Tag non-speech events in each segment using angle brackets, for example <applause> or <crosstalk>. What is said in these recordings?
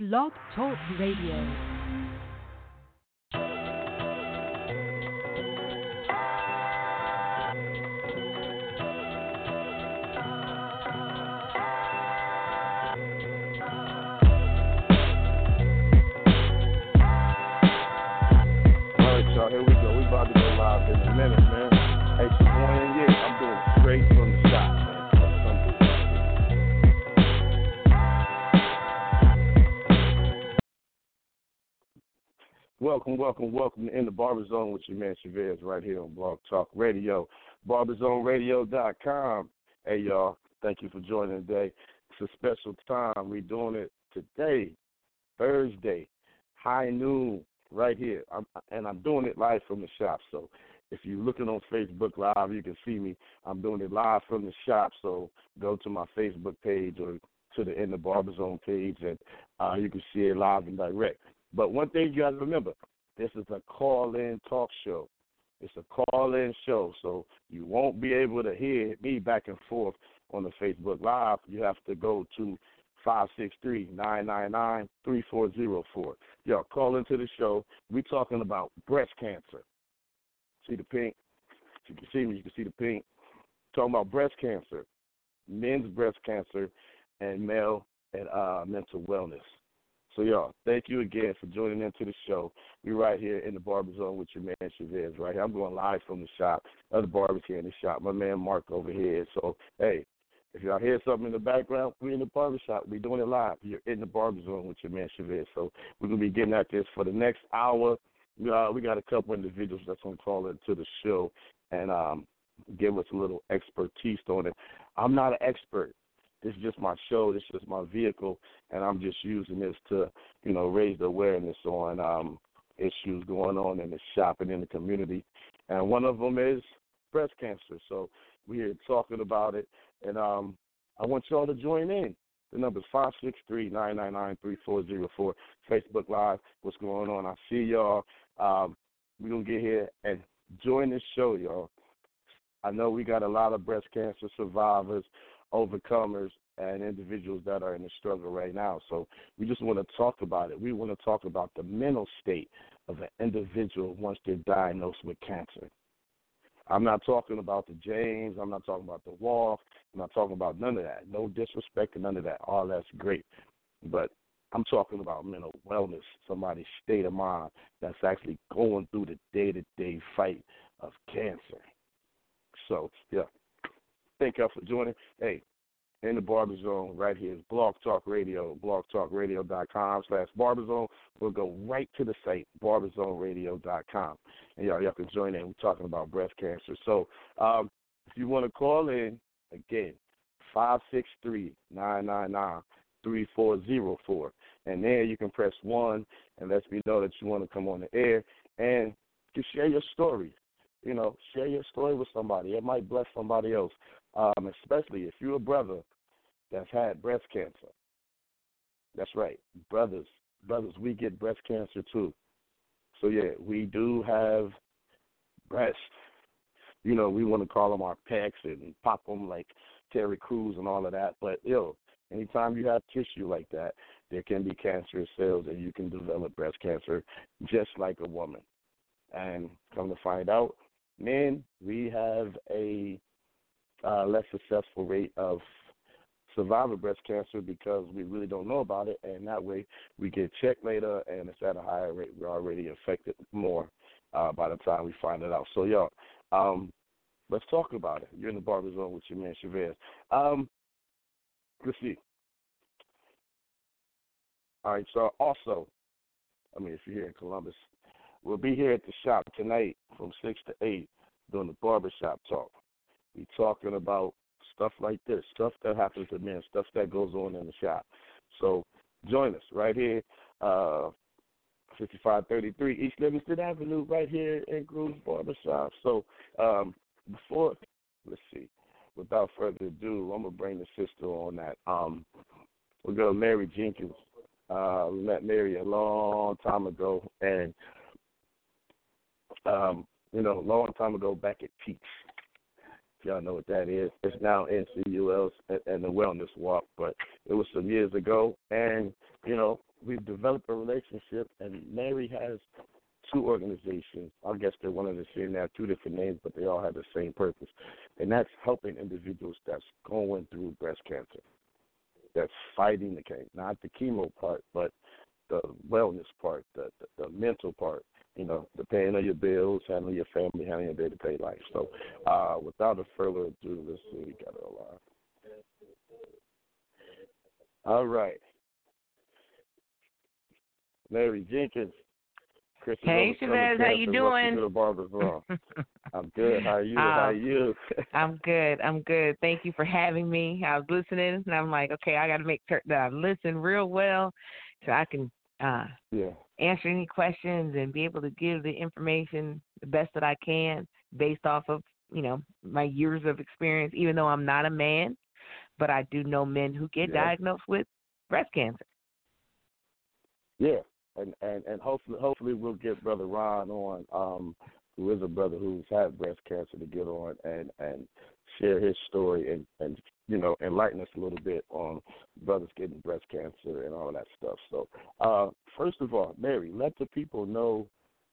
Blog Talk Radio. All Welcome, welcome, welcome to In the Barber Zone with your man Chavez right here on Blog Talk Radio, barberzoneradio.com. Hey, y'all, thank you for joining today. It's a special time. We're doing it today, Thursday, high noon, right here. I'm, and I'm doing it live from the shop. So if you're looking on Facebook Live, you can see me. I'm doing it live from the shop. So go to my Facebook page or to the In the Barber Zone page, and uh, you can see it live and direct. But one thing you got to remember this is a call in talk show. It's a call in show, so you won't be able to hear me back and forth on the Facebook Live. You have to go to 563 999 3404. Y'all call into the show. We're talking about breast cancer. See the pink? If you can see me, you can see the pink. Talking about breast cancer, men's breast cancer, and male and uh, mental wellness. So, y'all, thank you again for joining into the show. We're right here in the Barber Zone with your man Chavez right here. I'm going live from the shop. Other barbers here in the shop. My man Mark over here. So, hey, if y'all hear something in the background, we're in the barber shop. We're doing it live. You're in the Barber Zone with your man Chavez. So, we're going to be getting at this for the next hour. Uh, we got a couple individuals that's going to call into the show and um, give us a little expertise on it. I'm not an expert. This is just my show. This is my vehicle, and I'm just using this to, you know, raise the awareness on um, issues going on in the shop and in the community. And one of them is breast cancer. So we're talking about it, and um, I want y'all to join in. The number is five six three nine nine nine three four zero four. Facebook Live. What's going on? I see y'all. Um, we're gonna get here and join this show, y'all. I know we got a lot of breast cancer survivors, overcomers, and individuals that are in the struggle right now. So we just want to talk about it. We want to talk about the mental state of an individual once they're diagnosed with cancer. I'm not talking about the James. I'm not talking about the Walk. I'm not talking about none of that. No disrespect to none of that. All that's great. But I'm talking about mental wellness, somebody's state of mind that's actually going through the day to day fight of cancer. So, yeah. Thank y'all for joining. Hey, in the Barber Zone right here is Blog Talk Radio, blogtalkradio.com slash Barber Zone. We'll go right to the site, barberzoneradio.com. And y'all, y'all can join in. We're talking about breast cancer. So um, if you want to call in, again, 563 999 3404. And there you can press 1 and let me know that you want to come on the air and to share your story. You know, share your story with somebody. It might bless somebody else, um, especially if you're a brother that's had breast cancer. That's right, brothers. Brothers, we get breast cancer too. So yeah, we do have breasts. You know, we want to call them our pecs and pop them like Terry Crews and all of that. But yo, anytime you have tissue like that, there can be cancerous cells and you can develop breast cancer just like a woman. And come to find out, men, we have a uh, less successful rate of survivor breast cancer because we really don't know about it, and that way we get checked later, and it's at a higher rate. We're already affected more uh, by the time we find it out. So, y'all, um, let's talk about it. You're in the barber zone with your man Chavez. Um, let's see. All right, so also, I mean, if you're here in Columbus, we'll be here at the shop tonight from 6 to 8 doing the barbershop talk. We talking about stuff like this, stuff that happens to men, stuff that goes on in the shop. So join us right here, uh, 5533 East Livingston Avenue, right here in Groove's Barbershop. So um, before, let's see, without further ado, I'm going to bring the sister on that. Um, we're going to Mary Jenkins. Uh, we met Mary a long time ago, and um, you know, a long time ago back at Peaks. Y'all know what that is, it's now NCUL's and, and the Wellness Walk, but it was some years ago, and you know, we've developed a relationship, and Mary has two organizations. I guess they're one of the same. Have two different names, but they all have the same purpose, and that's helping individuals that's going through breast cancer, that's fighting the cancer, not the chemo part, but the wellness part, the, the the mental part. You know, the paying of your bills, handling your family, handling your day to day life. So, uh, without a further ado, let's see, we got it alive. All right. Larry Jenkins. Chris hey, Chavez, how you doing? To the barber's <laughs> I'm good. How are you? how are you? <laughs> I'm good. I'm good. Thank you for having me. I was listening, and I'm like, okay, I got to make sure that I listen real well, so I can uh, yeah. answer any questions and be able to give the information the best that I can based off of you know my years of experience. Even though I'm not a man, but I do know men who get yeah. diagnosed with breast cancer. Yeah, and and and hopefully hopefully we'll get brother Ron on, um, who is a brother who's had breast cancer, to get on and and share his story and and you know enlighten us a little bit on brothers getting breast cancer and all that stuff. So, uh, first of all, Mary, let the people know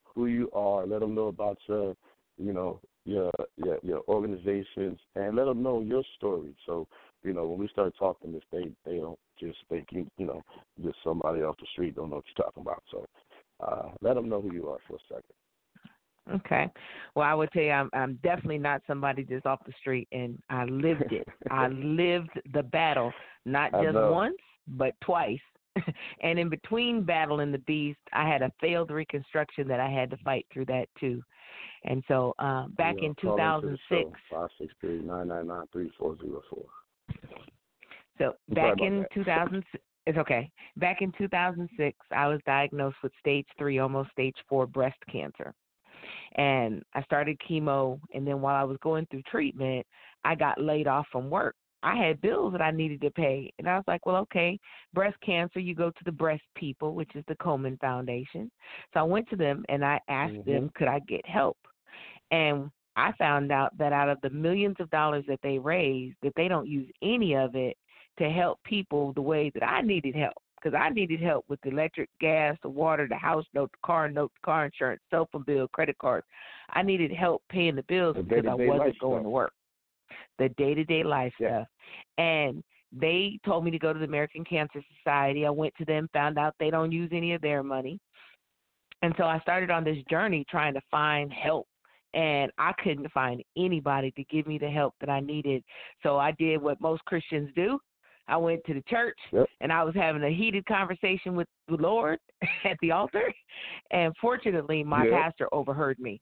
who you are. Let them know about your you know your your your organizations and let them know your story. So you know when we start talking this, they they don't just think you you know just somebody off the street don't know what you're talking about. So uh, let them know who you are for a second. Okay. Well, I would tell you, I'm, I'm definitely not somebody just off the street, and I lived it. I <laughs> lived the battle, not just once, but twice. <laughs> and in between battling the beast, I had a failed reconstruction that I had to fight through that too. And so uh, back yeah, in 2006, five six three nine nine nine three four zero four. So back in 2000, it's okay. Back in 2006, I was diagnosed with stage three, almost stage four breast cancer, and I started chemo. And then while I was going through treatment, I got laid off from work. I had bills that I needed to pay. And I was like, well, okay, breast cancer, you go to the breast people, which is the Komen Foundation. So I went to them and I asked mm-hmm. them, could I get help? And I found out that out of the millions of dollars that they raise, that they don't use any of it to help people the way that I needed help. Because I needed help with the electric, gas, the water, the house note, the car note, the car insurance, cell phone bill, credit cards. I needed help paying the bills the because I wasn't going stuff. to work. The day to day life yeah. stuff. And they told me to go to the American Cancer Society. I went to them, found out they don't use any of their money. And so I started on this journey trying to find help and I couldn't find anybody to give me the help that I needed. So I did what most Christians do. I went to the church yep. and I was having a heated conversation with the Lord <laughs> at the altar. And fortunately, my yep. pastor overheard me.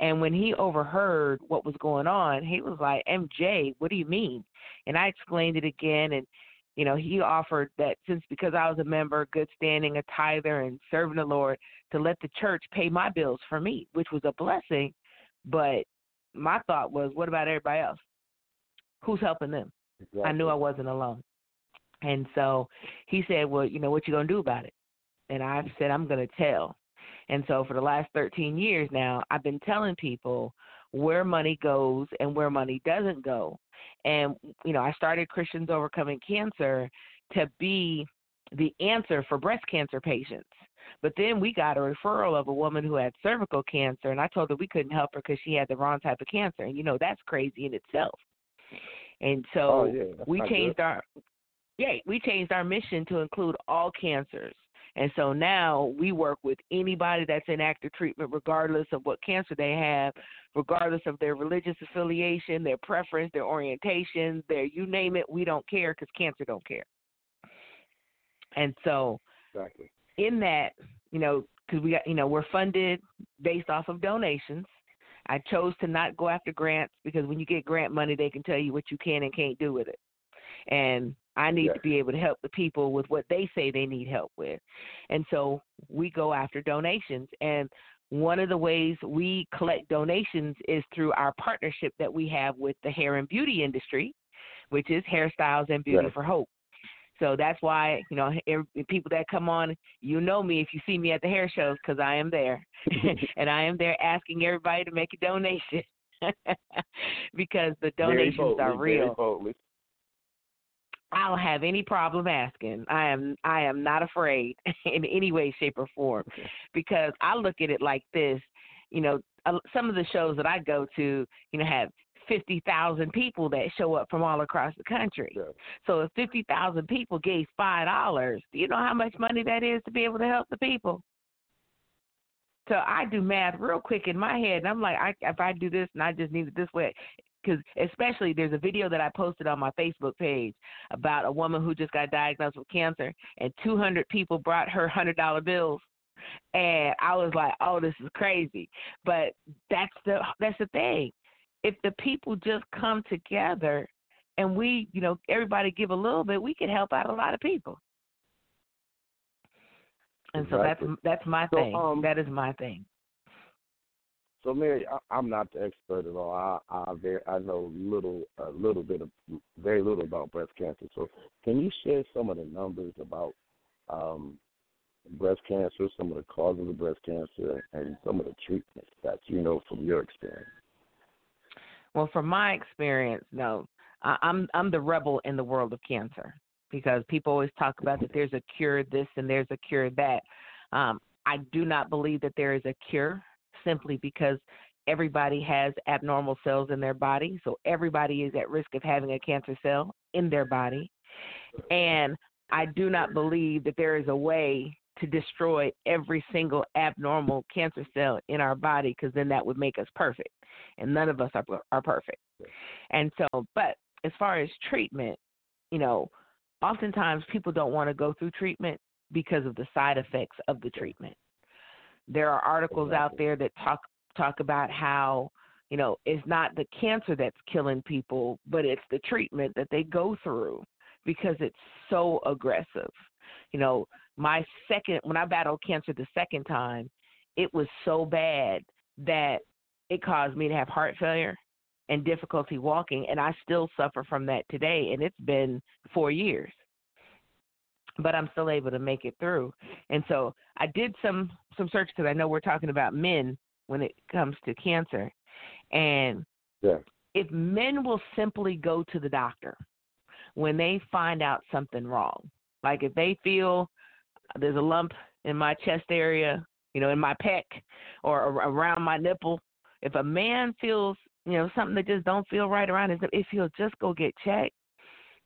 And when he overheard what was going on, he was like, MJ, what do you mean? And I explained it again. And, you know, he offered that since because I was a member, good standing, a tither, and serving the Lord, to let the church pay my bills for me, which was a blessing. But my thought was, what about everybody else? Who's helping them? Exactly. I knew I wasn't alone. And so he said, Well, you know, what you gonna do about it? And I said, I'm gonna tell. And so for the last 13 years now, I've been telling people where money goes and where money doesn't go. And, you know, I started Christians Overcoming Cancer to be the answer for breast cancer patients. But then we got a referral of a woman who had cervical cancer, and I told her we couldn't help her because she had the wrong type of cancer. And, you know, that's crazy in itself. And oh, so oh, yeah, we changed good. our yeah, we changed our mission to include all cancers. And so now we work with anybody that's in active treatment, regardless of what cancer they have, regardless of their religious affiliation, their preference, their orientation, their you name it, we don't care because cancer don't care. And so, exactly. in that, you know, because we got, you know, we're funded based off of donations. I chose to not go after grants because when you get grant money, they can tell you what you can and can't do with it. And I need to be able to help the people with what they say they need help with. And so we go after donations. And one of the ways we collect donations is through our partnership that we have with the hair and beauty industry, which is Hairstyles and Beauty for Hope. So that's why, you know, people that come on, you know me if you see me at the hair shows because I am there. <laughs> <laughs> and I am there asking everybody to make a donation <laughs> because the donations boldly, are real. I don't have any problem asking. I am I am not afraid <laughs> in any way, shape, or form, because I look at it like this. You know, some of the shows that I go to, you know, have fifty thousand people that show up from all across the country. Yeah. So if fifty thousand people gave five dollars, do you know how much money that is to be able to help the people? So I do math real quick in my head, and I'm like, I, if I do this and I just need it this way, because especially there's a video that I posted on my Facebook page about a woman who just got diagnosed with cancer, and 200 people brought her hundred dollar bills, and I was like, oh, this is crazy. But that's the that's the thing. If the people just come together and we, you know, everybody give a little bit, we can help out a lot of people. And so Exactly. that's that's my So, thing. um, that is my thing. So, Mary, I, I'm not the expert at all. I I, very, I know little, a little bit of, very little about breast cancer. So, can you share some of the numbers about um, breast cancer, some of the causes of breast cancer, and some of the treatments that you know from your experience? Well, from my experience, no, I, I'm I'm the rebel in the world of cancer because people always talk about that there's a cure this and there's a cure that. Um, I do not believe that there is a cure simply because everybody has abnormal cells in their body, so everybody is at risk of having a cancer cell in their body, and I do not believe that there is a way to destroy every single abnormal cancer cell in our body because then that would make us perfect and none of us are are perfect. And so, but as far as treatment, you know, oftentimes people don't want to go through treatment because of the side effects of the treatment. There are articles out there that talk talk about how you know it's not the cancer that's killing people, but it's the treatment that they go through because it's so aggressive. You know, my second when I battled cancer the second time, it was so bad that it caused me to have heart failure and difficulty walking and I still suffer from that today and it's been 4 years. But I'm still able to make it through. And so I did some some search cuz I know we're talking about men when it comes to cancer. And Yeah. if men will simply go to the doctor when they find out something wrong, like if they feel there's a lump in my chest area, you know, in my pec or around my nipple, if a man feels, you know, something that just don't feel right around his, if he'll just go get checked,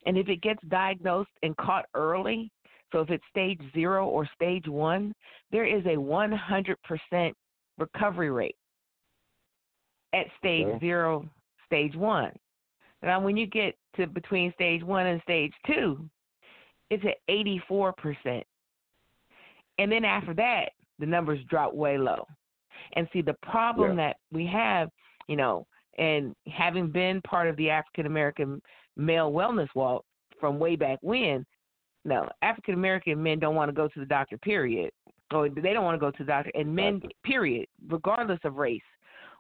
and if it gets diagnosed and caught early, so if it's stage zero or stage one, there is a 100% recovery rate at stage Okay. zero, stage one. Now, when you get to between stage one and stage two, it's at 84%. And then after that, the numbers drop way low. And see, the problem Yeah. that we have, you know, and having been part of the African American male wellness walk from way back when, no, African American men don't want to go to the doctor, period. Or they don't want to go to the doctor. And men, period, regardless of race,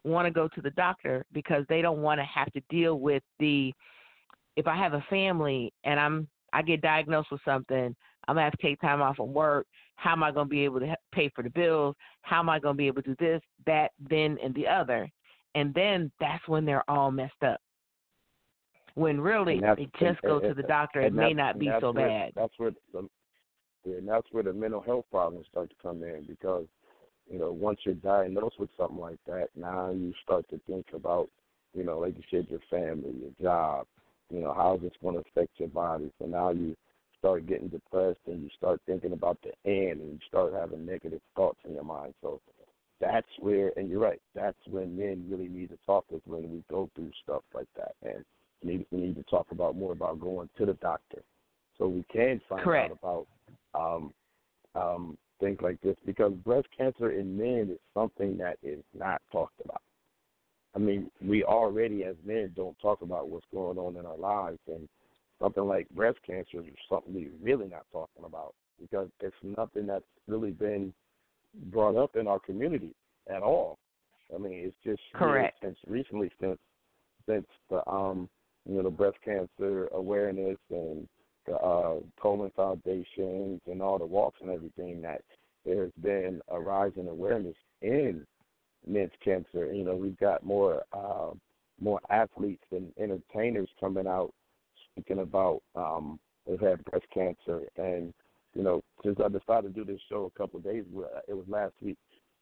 want to go to the doctor because they don't want to have to deal with the if I have a family and I'm I get diagnosed with something, I'm gonna have to take time off from work. How am I gonna be able to pay for the bills? How am I gonna be able to do this, that, then, and the other? And then that's when they're all messed up. When really just go to the doctor, it may not be so where, bad. That's where the yeah, and that's where the mental health problems start to come in because you know once you're diagnosed with something like that, now you start to think about you know like you said your family, your job, you know how's this going to affect your body. So now you start getting depressed and you start thinking about the end and you start having negative thoughts in your mind. So that's where, and you're right, that's when men really need to talk is when we go through stuff like that, and we need, we need to talk about more about going to the doctor, so we can find Correct. out about um, um, things like this because breast cancer in men is something that is not talked about. I mean, we already as men don't talk about what's going on in our lives, and something like breast cancer is something we're really not talking about because it's nothing that's really been brought up in our community at all. I mean, it's just Correct. since recently since since the um you know the breast cancer awareness and the uh Coleman Foundations and all the walks and everything that there's been a rise in awareness in men's cancer. You know, we've got more uh, more athletes and entertainers coming out speaking about um they've had breast cancer, and you know, since I decided to do this show a couple of days, it was last week,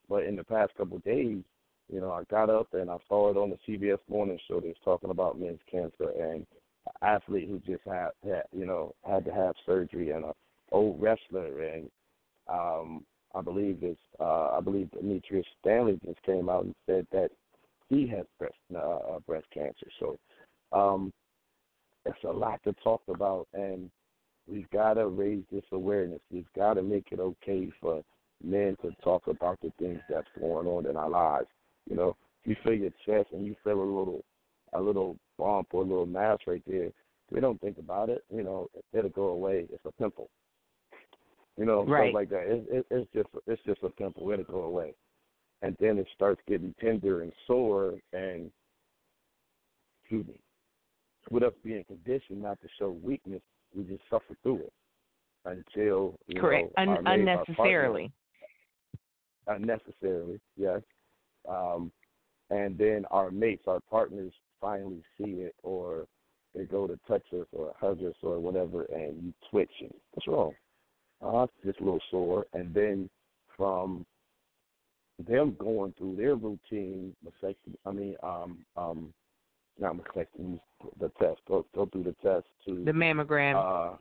but in the past couple of days, you know, I got up and I saw it on the CBS Morning Show. They was talking about men's cancer and an athlete who just had, had you know, had to have surgery and a old wrestler and um I believe it's uh I believe Demetrius Stanley just came out and said that he has breast uh, breast cancer. So um it's a lot to talk about and we've got to raise this awareness. We've got to make it okay for men to talk about the things that's going on in our lives. You know, you feel your chest and you feel a little, a little bump or a little mass right there. We don't think about it. You know, it'll go away. It's a pimple. You know, right. stuff like that. It, it, it's just, it's just a pimple. It'll go away, and then it starts getting tender and sore, and excuse me, with us being conditioned not to show weakness, we just suffer through it until you correct know, Un- unnecessarily. unnecessarily, yes. Um, and then our mates, our partners, finally see it, or they go to touch us or hug us or whatever, and you twitch. And, What's wrong? It's just a little sore. And then from them going through their routine I mean, um, um, not mastectomy, the test, go go through the test to the mammogram. Uh,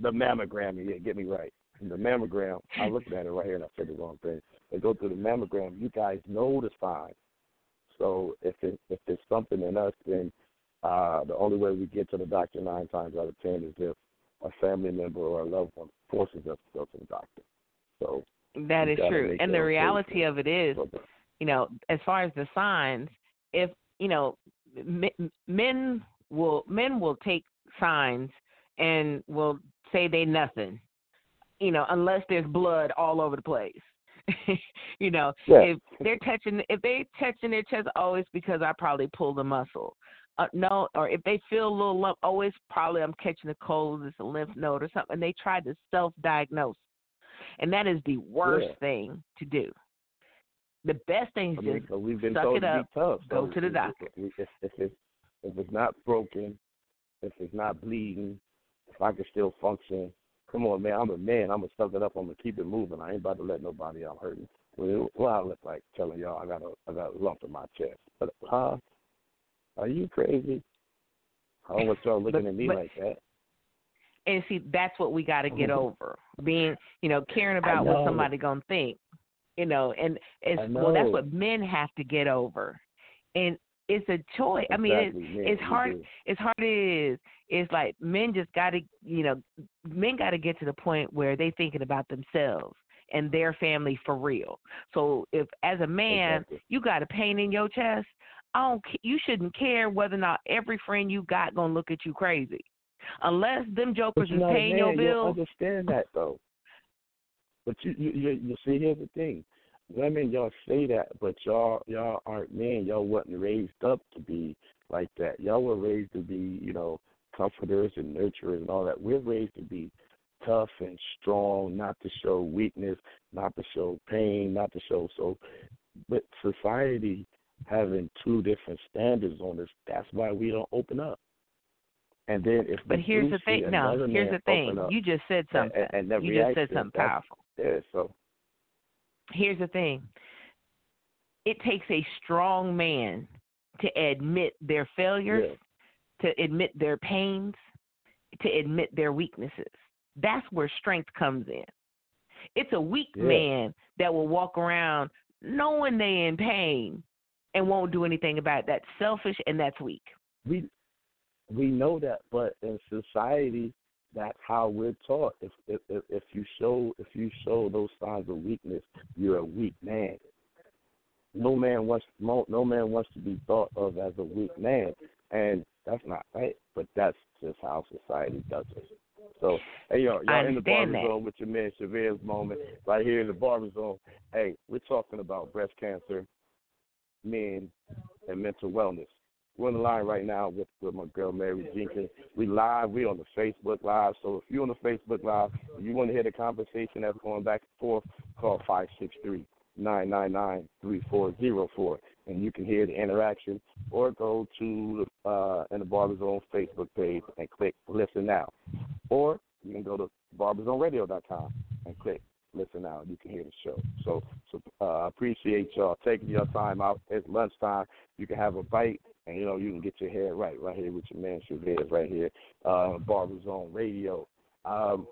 the mammogram, yeah, get me right. The mammogram, I looked at it right here and I said the wrong thing. They go through the mammogram, you guys know the signs. So if it if there's something in us, then uh, the only way we get to the doctor nine times out of ten is if a family member or a loved one forces us to go to the doctor. So that is true, and the reality of it is, you know, as far as the signs, if you know, men will men will take signs and will say they nothing, you know, unless there's blood all over the place. <laughs> you know, yeah. if they're touching if they touching their chest, oh, because I probably pulled a muscle. Uh, no, or if they feel a little lump, oh, probably I'm catching a cold, it's a lymph node or something. And they try to self-diagnose, and that is the worst yeah. thing to do. The best thing is I mean, just so we've been suck told it up, be tough. go so to the doctor. If, if, if, if it's not broken, if it's not bleeding, if I can still function, come on, man. I'm a man. I'm gonna suck it up. I'm gonna keep it moving. I ain't about to let nobody out hurt me. Well, well, I look like telling y'all I got a I got a lump in my chest. But huh? Are you crazy? I don't want y'all looking but, at me but, like that. And see, that's what we got to get <laughs> over. Being, you know, caring about what somebody gonna think. You know, and it's well, that's what men have to get over. And it's a choice. I mean, it's, men, it's hard. It's hard. It is. It's like men just got to, you know, men got to get to the point where they thinking about themselves and their family for real. So if as a man exactly. you got a pain in your chest, I don't. You shouldn't care whether or not every friend you got gonna look at you crazy, unless them jokers is paying man, your bills. You understand that though. But you, you, you, you see, here's the thing: women, y'all say that, but y'all, y'all aren't men. Y'all wasn't raised up to be like that. Y'all were raised to be, you know, comforters and nurturers and all that. We're raised to be tough and strong, not to show weakness, not to show pain, not to show so. But society having two different standards on this, that's why we don't open up. And then if but here's the thing, no, here's the thing. You just said something. And, and you just said something powerful. Yeah, so here's the thing. It takes a strong man to admit their failures, yeah. to admit their pains, to admit their weaknesses. That's where strength comes in. It's a weak yeah. man that will walk around knowing they're in pain and won't do anything about it. That's selfish and that's weak. We we know that, but in society, that's how we're taught. If if if you show if you show those signs of weakness, you're a weak man. No man wants no, man wants to be thought of as a weak man, and that's not right. But that's just how society does it. So, hey, yo, y'all in the barber that. zone with your man Chavez moment right here in the barber zone. Hey, we're talking about breast cancer, men, and mental wellness. We're on the line right now with, with my girl Mary Jenkins. We live. We on the Facebook Live. So if you're on the Facebook Live, you want to hear the conversation that's going back and forth, call five six three nine nine nine three four zero four, and you can hear the interaction. Or go to uh, in the Barber Zone Facebook page and click Listen Now. or you can go to barberzoneradio.com and click listen out. You can hear the show. So, so uh, I appreciate y'all taking your time out. It's lunchtime. You can have a bite, and you know you can get your hair right right here with your man Chavez right here. Uh, Barber Zone Radio. Um,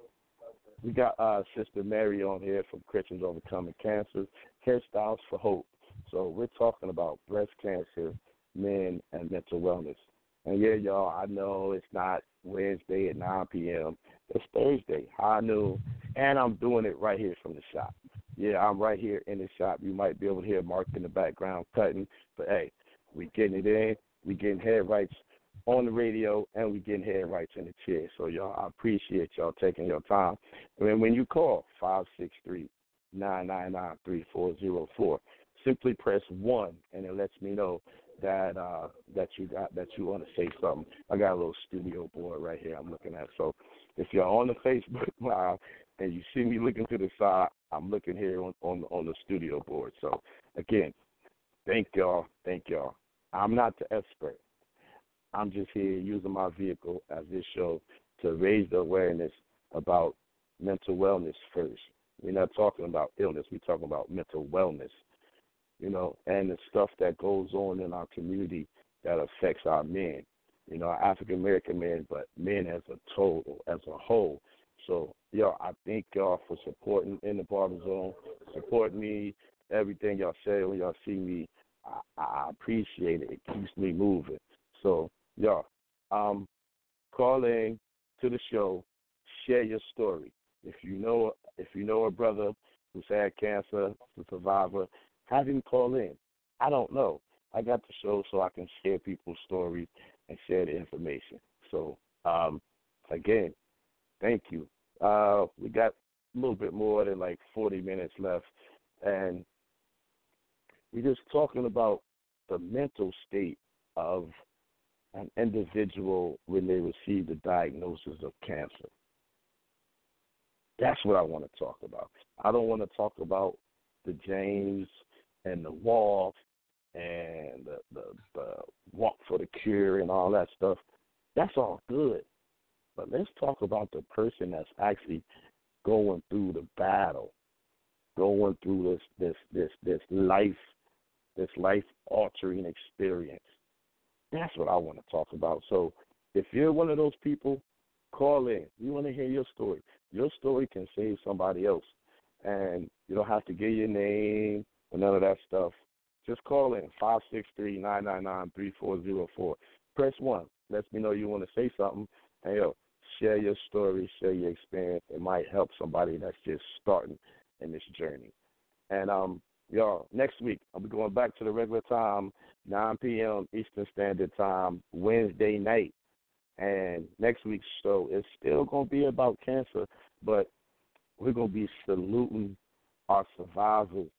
we got uh, Sister Mary on here from Christians Overcoming Cancer, Hairstyles for Hope. So we're talking about breast cancer, men, and mental wellness. And yeah, y'all, I know it's not Wednesday at 9 p.m. It's Thursday, high noon, and I'm doing it right here from the shop. Yeah, I'm right here in the shop. You might be able to hear Mark in the background cutting, but hey, we getting it in. We getting head rights on the radio, and we getting head rights in the chair. So y'all, I appreciate y'all taking your time. And when you call five six three nine nine nine three four zero four, simply press one, and it lets me know that uh that you got that you want to say something. I got a little studio board right here I'm looking at. So if you're on the Facebook <laughs> live and you see me looking to the side, I'm looking here on on, on the studio board. So again, thank y'all, thank y'all. I'm not the expert. I'm just here using my vehicle as this show to raise the awareness about mental wellness first. We're not talking about illness, we're talking about mental wellness you know, and the stuff that goes on in our community that affects our men, you know, African American men, but men as a total, as a whole. So, y'all, I thank y'all for supporting in the barber zone, supporting me, everything y'all say when y'all see me. I, I appreciate it. It keeps me moving. So, y'all, um, call in to the show, share your story. If you know, if you know a brother who's had cancer, a survivor, have him call in. I don't know. I got the show so I can share people's stories and share the information. So, um, again, thank you. Uh, we got a little bit more than like 40 minutes left, and we're just talking about the mental state of an individual when they receive the diagnosis of cancer. That's what I want to talk about. I don't want to talk about the James and the walk and the, the the walk for the cure and all that stuff. That's all good. But let's talk about the person that's actually going through the battle, going through this this this this life this life altering experience. That's what I want to talk about. So if you're one of those people, call in. We want to hear your story. Your story can save somebody else. And you don't have to give your name or none of that stuff, just call in five six three nine nine nine three four zero four. Press one. Lets me know you want to say something. And yo, share your story, share your experience. It might help somebody that's just starting in this journey. And um, y'all, next week I'll be going back to the regular time, 9 p.m. Eastern Standard Time, Wednesday night. And next week's show is still gonna be about cancer, but we're gonna be saluting our survivors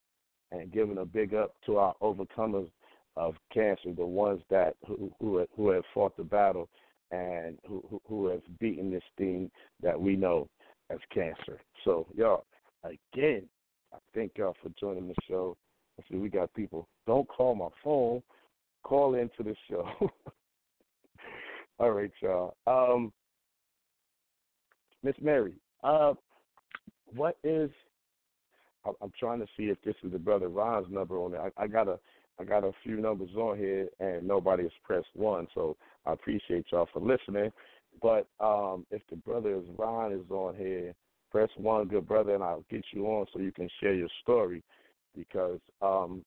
and giving a big up to our overcomers of cancer, the ones that who who have, who have fought the battle and who, who who have beaten this thing that we know as cancer. So y'all, again, I thank y'all for joining the show. See we got people. Don't call my phone. Call into the show. <laughs> All right, y'all. Um, Miss Mary, uh, what is I'm trying to see if this is the brother Ron's number on there. I, I got a I got a few numbers on here and nobody has pressed one, so I appreciate y'all for listening. But um, if the brother Ron is on here, press one, good brother, and I'll get you on so you can share your story. Because um,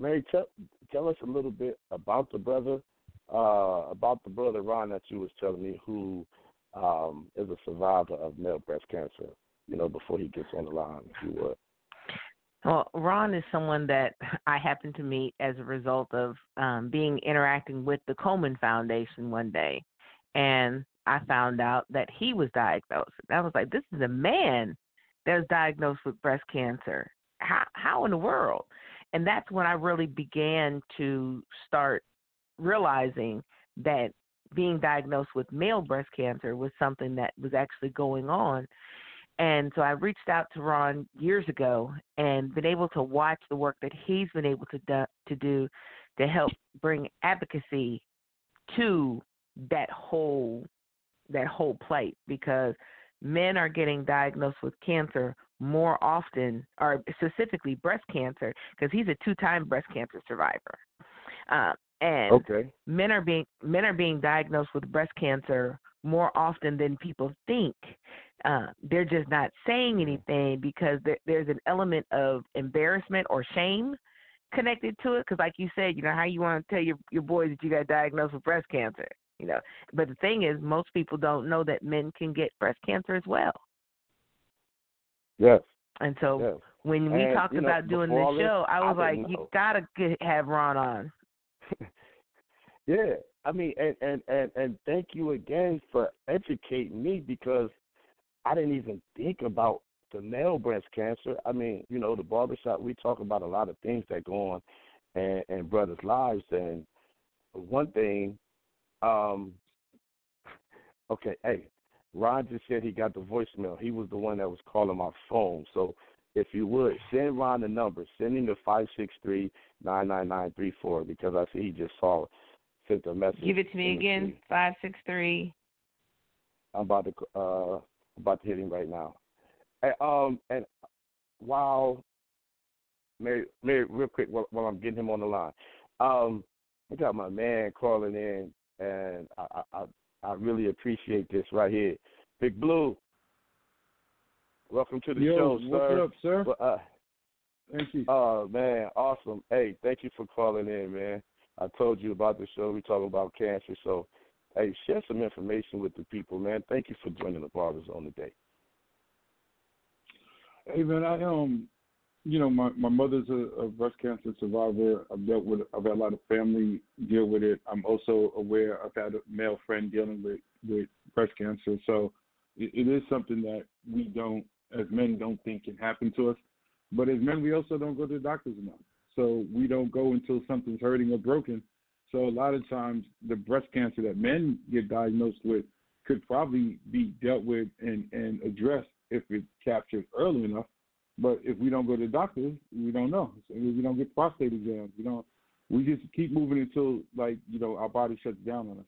Mary, tell tell us a little bit about the brother, uh, about the brother Ron that you was telling me, who um, is a survivor of male breast cancer you know, before he gets on the line, if you would. Well, Ron is someone that I happened to meet as a result of um, being interacting with the Coleman Foundation one day, and I found out that he was diagnosed. I was like, "This is a man that was diagnosed with breast cancer. How how in the world?" And that's when I really began to start realizing that being diagnosed with male breast cancer was something that was actually going on and so I reached out to Ron years ago and been able to watch the work that he's been able to do, to do to help bring advocacy to that whole that whole plight because men are getting diagnosed with cancer more often, or specifically breast cancer, because he's a two-time breast cancer survivor. Uh, and okay. men are being men are being diagnosed with breast cancer more often than people think. Uh, they're just not saying anything because there, there's an element of embarrassment or shame connected to it. Because, like you said, you know how you want to tell your your boys that you got diagnosed with breast cancer. You know, but the thing is, most people don't know that men can get breast cancer as well. Yes. And so yes. when we and, talked you know, about doing this show, I was I like, know. you gotta get, have Ron on. <laughs> yeah, I mean, and, and and and thank you again for educating me because I didn't even think about the male breast cancer. I mean, you know, the barbershop we talk about a lot of things that go on in, in brothers' lives, and one thing, um, okay, hey, Ron just said he got the voicemail. He was the one that was calling my phone. So if you would send Ron the number, send him to five six three nine nine nine three four because I see he just saw it. sent a message. Give it to me again. Five six three. I'm about to uh about to hit him right now. And, um and while Mary, Mary, real quick while, while I'm getting him on the line, um, I got my man calling in, and I, I I really appreciate this right here. Big Blue, welcome to the Yo, show, what's sir. up, sir? Uh, Thank you. Oh man, awesome. Hey, thank you for calling in, man. I told you about the show. We talking about cancer, so hey, share some information with the people, man. Thank you for joining the Barber Zone today. Hey man, I um, you know, my my mother's a, a breast cancer survivor. I've dealt with, I've had a lot of family deal with it. I'm also aware I've had a male friend dealing with with breast cancer, so it, it is something that we don't, as men, don't think can happen to us. But as men, we also don't go to the doctors enough. So we don't go until something's hurting or broken. So a lot of times, the breast cancer that men get diagnosed with could probably be dealt with and, and addressed if it's captured early enough. But if we don't go to the doctor, we don't know. So we don't get prostate exams. We don't. We just keep moving until like you know our body shuts down on us.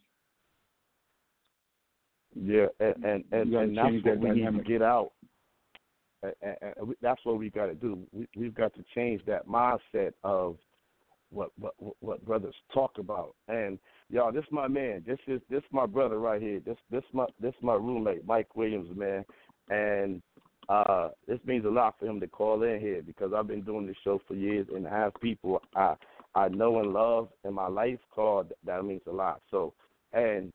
Yeah, and and, and, and that's what that we need to get out. And, and, and that's what we got to do. We, we've got to change that mindset of what what what brothers talk about. And y'all, this my man. This is this my brother right here. This this my this my roommate, Mike Williams, man. And uh this means a lot for him to call in here because I've been doing this show for years and have people I I know and love in my life called that means a lot. So and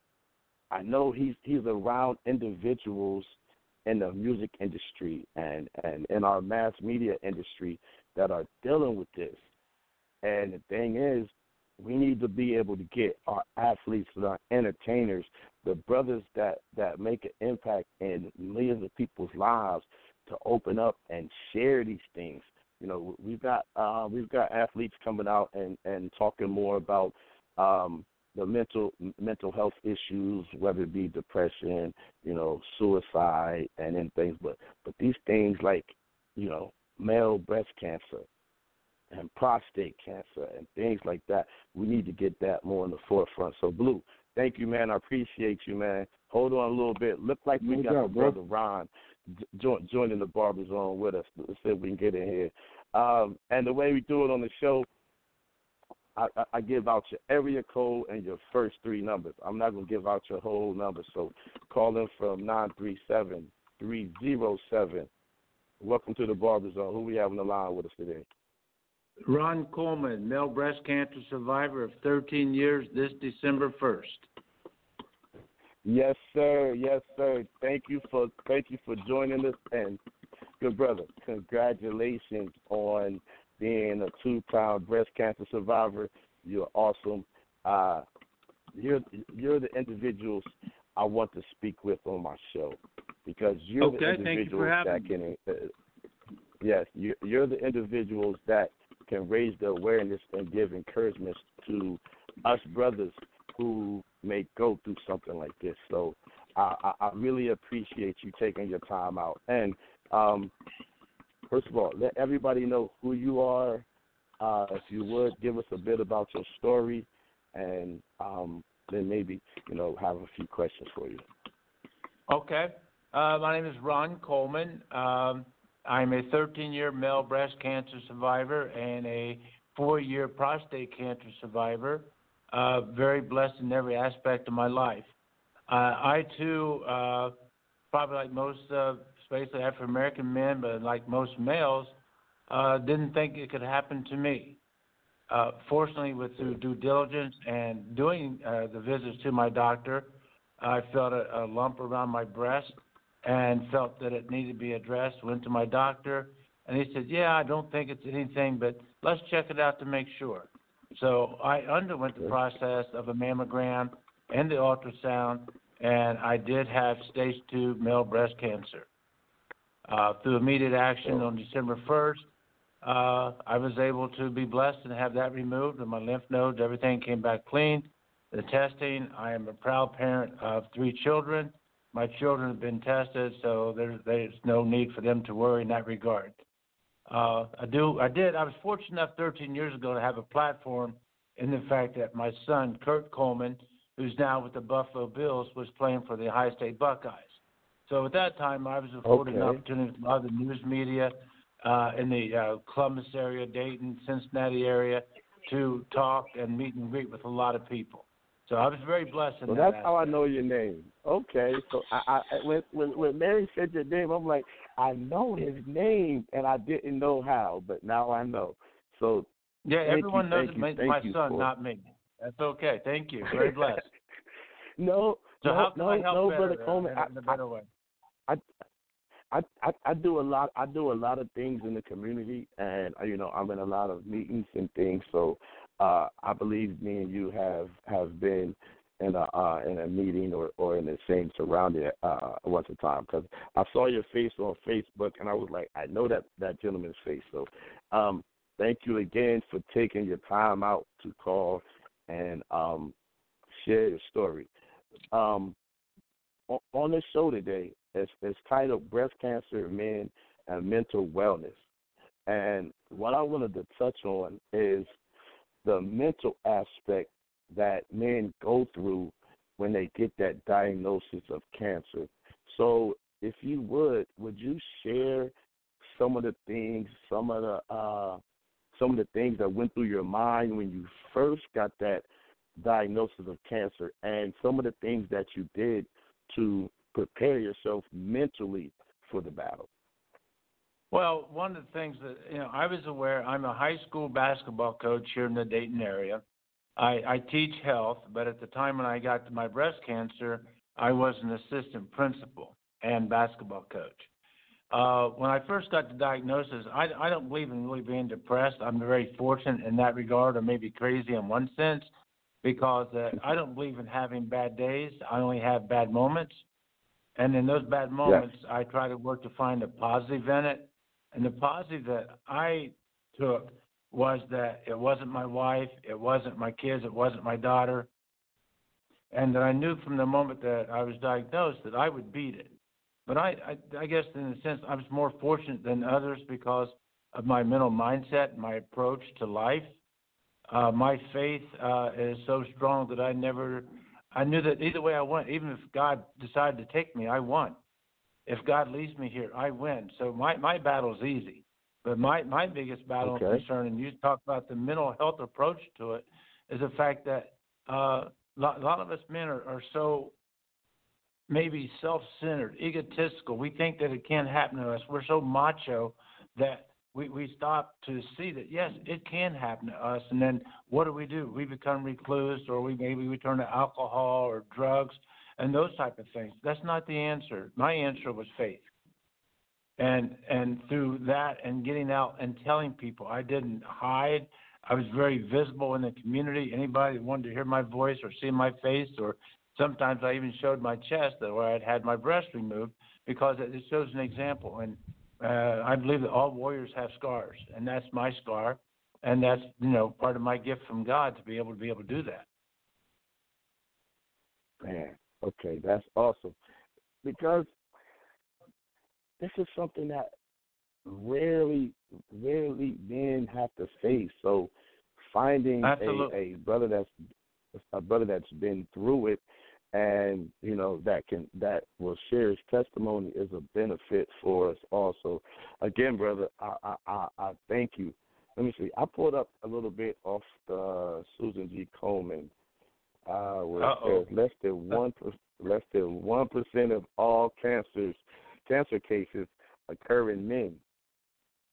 I know he's he's around individuals in the music industry and and in our mass media industry that are dealing with this. And the thing is, we need to be able to get our athletes and our entertainers, the brothers that that make an impact in millions of people's lives, to open up and share these things. You know, we've got uh, we've got athletes coming out and and talking more about um, the mental mental health issues, whether it be depression, you know, suicide, and then things. But but these things like you know male breast cancer and prostate cancer and things like that, we need to get that more in the forefront. So Blue, thank you, man. I appreciate you, man. Hold on a little bit. Look like we No got doubt, the bro. brother Ron jo- joining the barber zone with us. Let's see if we can get in here. Um, and the way we do it on the show, I, I, I give out your area code and your first three numbers. I'm not going to give out your whole number. So call in from nine three seven three zero seven. Welcome to the barber zone. Who we have on the line with us today? Ron Coleman, male breast cancer survivor of 13 years this December 1st. Yes, sir. Yes, sir. Thank you for thank you for joining us and good brother. Congratulations on being a two-time breast cancer survivor. You're awesome. Uh, you're you're the individuals I want to speak with on my show because you're Okay, the thank you individuals for having that can. Uh, yes, you're, you're the individuals that can raise the awareness and give encouragement to us brothers who may go through something like this. So I, I, really appreciate you taking your time out. And um, first of all, let everybody know who you are. Uh, if you would give us a bit about your story, and um, then maybe you know have a few questions for you. Okay. Uh, my name is Ron Coleman. Um, I'm a 13 year male breast cancer survivor and a four year prostate cancer survivor. Uh, very blessed in every aspect of my life. Uh, I too, uh, probably like most, uh, especially African American men, but like most males, uh, didn't think it could happen to me. Uh, fortunately, with through due diligence and doing uh, the visits to my doctor, I felt a, a lump around my breast and felt that it needed to be addressed. Went to my doctor, and he said, "Yeah, I don't think it's anything, but let's check it out to make sure." So I underwent the process of a mammogram and the ultrasound, and I did have stage two male breast cancer. Uh, through immediate action on December 1st, uh, I was able to be blessed and have that removed, and my lymph nodes, everything came back clean. The testing, I am a proud parent of three children. My children have been tested, so there's, there's no need for them to worry in that regard. Uh, I do, I did, I was fortunate enough 13 years ago to have a platform in the fact that my son, Kurt Coleman, who's now with the Buffalo Bills, was playing for the Ohio State Buckeyes. So at that time, I was afforded an Okay. opportunity with other news media uh, in the uh, Columbus area, Dayton, Cincinnati area, to talk and meet and greet with a lot of people. So I was very blessed in So that. that's how I know your name. Okay, so I, I when when when Mary said your name, I'm like, I know his name, and I didn't know how, but now I know. So Yeah, everyone you, knows you, my you son, for- not me. That's okay. Thank you. Very blessed. <laughs> no, So no, no, no, better, brother uh, Coleman. in, I, a- in a I, better way? I, I I do a lot. I do a lot of things in the community, and uh, you know I'm in a lot of meetings and things. So uh, I believe me and you have have been in a uh, in a meeting or or in the same surrounding uh, once a time because I saw your face on Facebook and I was like I know that that gentleman's face. So um, thank you again for taking your time out to call and um, share your story. Um, on, on this show today, it's, it's titled Breast Cancer Men and Mental Wellness. And what I wanted to touch on is the mental aspect that men go through when they get that diagnosis of cancer. So, if you would, would you share some of the things, some of the uh, some of the things that went through your mind when you first got that diagnosis of cancer, and some of the things that you did to prepare yourself mentally for the battle? Well, one of the things that you know, I was aware. I'm a high school basketball coach here in the Dayton area. I, I teach health, but at the time when I got to my breast cancer, I was an assistant principal and basketball coach. Uh, when I first got the diagnosis, I, I don't believe in really being depressed. I'm very fortunate in that regard, or maybe crazy in one sense, because uh, I don't believe in having bad days. I only have bad moments. And in those bad moments, I try to work to find a positive in it. And the positive that I took was that it wasn't my wife, it wasn't my kids, it wasn't my daughter. And that I knew from the moment that I was diagnosed that I would beat it. But I, I, I guess in a sense, I was more fortunate than others because of my mental mindset, my approach to life. Uh, my faith uh, is so strong that I never, I knew that either way I went, even if God decided to take me, I won. If God leads me here, I win. So my, my battle is easy. But my, my biggest battle and concern, and you talk about the mental health approach to it, is the fact that uh, a lot, a lot of us men are, are so maybe self-centered, egotistical. We think that it can't happen to us. We're so macho that we, we stop to see that yes, it can happen to us. And then what do we do? We become recluse, or we maybe we turn to alcohol or drugs and those type of things. That's not the answer. My answer was faith. And and through that and getting out and telling people, I didn't hide. I was very visible in the community. Anybody that wanted to hear my voice or see my face, or sometimes I even showed my chest where I'd had my breast removed because it it shows an example. And uh, I believe that all warriors have scars, and that's my scar, and that's you know part of my gift from God to be able to be able to do that. Man, okay, that's awesome. Because this is something that rarely, rarely men have to face. So finding a, a brother that's a brother that's been through it and you know that can that will share his testimony is a benefit for us also. Again, brother, I I, I, I thank you. Let me see. I pulled up a little bit off the Susan G. Komen, uh, Uh-oh. less than one per, less than one percent of all cancers cancer cases occur in men.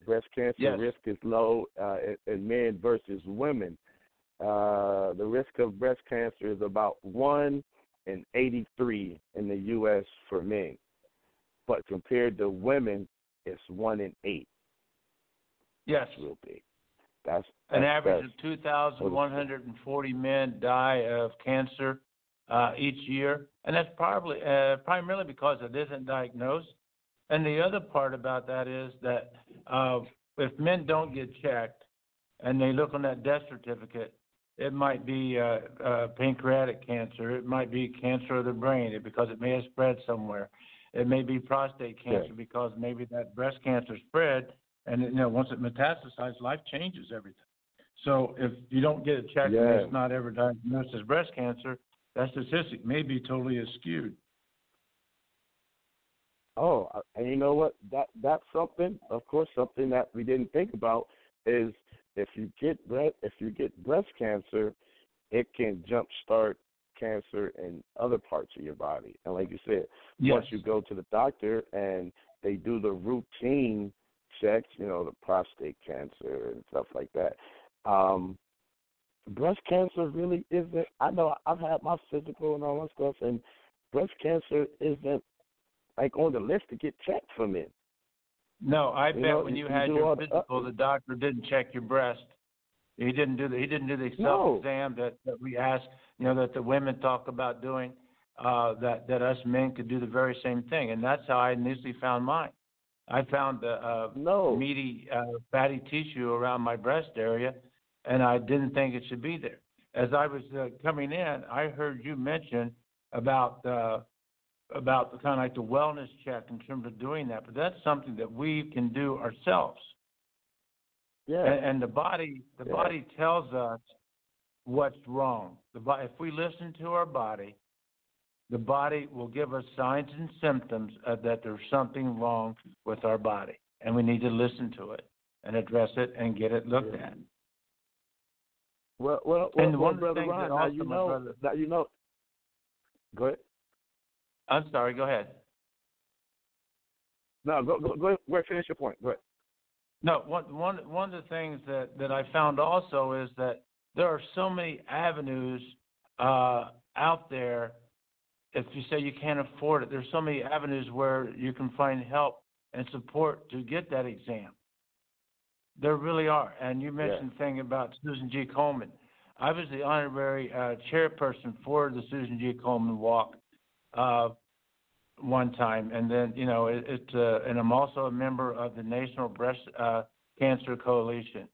Breast cancer Yes. risk is low uh, in, in men versus women. Uh, the risk of breast cancer is about one in 83 in the U.S. for men, but compared to women, it's one in eight. Yes. That's real big. That's, An average that's- of 2,140 men die of cancer uh, each year, and that's probably uh, primarily because it isn't diagnosed. And the other part about that is that uh, if men don't get checked and they look on that death certificate, it might be uh, uh, pancreatic cancer, it might be cancer of the brain because it may have spread somewhere. It may be prostate cancer Yeah. because maybe that breast cancer spread, and you know once it metastasizes, life changes everything. So if you don't get it checked and it's not ever diagnosed as breast cancer, that statistic may be totally skewed. Oh, uh, and you know what? That that's something. Of course, something that we didn't think about is if you get breast if you get breast cancer, it can jumpstart cancer in other parts of your body. And like you said, once you go to the doctor and they do the routine checks, you know, the prostate cancer and stuff like that. Um, breast cancer really isn't. I know I've had my physical and all that stuff, and breast cancer isn't like on the list to get checked for men. No, I You bet know, when you you had your all the- physical, the doctor didn't check your breast. He didn't do the he didn't do the self exam that, that we ask, you know, that the women talk about doing. Uh, that that us men could do the very same thing, and that's how I initially found mine. I found the uh, No. meaty, uh, fatty tissue around my breast area, and I didn't think it should be there. As I was uh, coming in, I heard you mention about uh, about the kind of like the wellness check in terms of doing that, but that's something that we can do ourselves. Yeah. And, and the body, the Yeah. body tells us what's wrong. The if we listen to our body, the body will give us signs and symptoms of that there's something wrong with our body, and we need to listen to it and address it and get it looked Yeah. at. Well, well, well, And one brother Ron, that now you know, brother- now you know. Go ahead. I'm sorry. Go ahead. No, go go go ahead. Go ahead, Finish your point. Go ahead. No, one one one of the things that that I found also is that there are so many avenues uh, out there. If you say you can't afford it, there's so many avenues where you can find help and support to get that exam. There really are. And you mentioned the thing about Susan G. Komen. I was the honorary uh, chairperson for the Susan G. Komen Walk uh, one time, and then you know it, it uh, and I'm also a member of the National Breast uh, Cancer Coalition.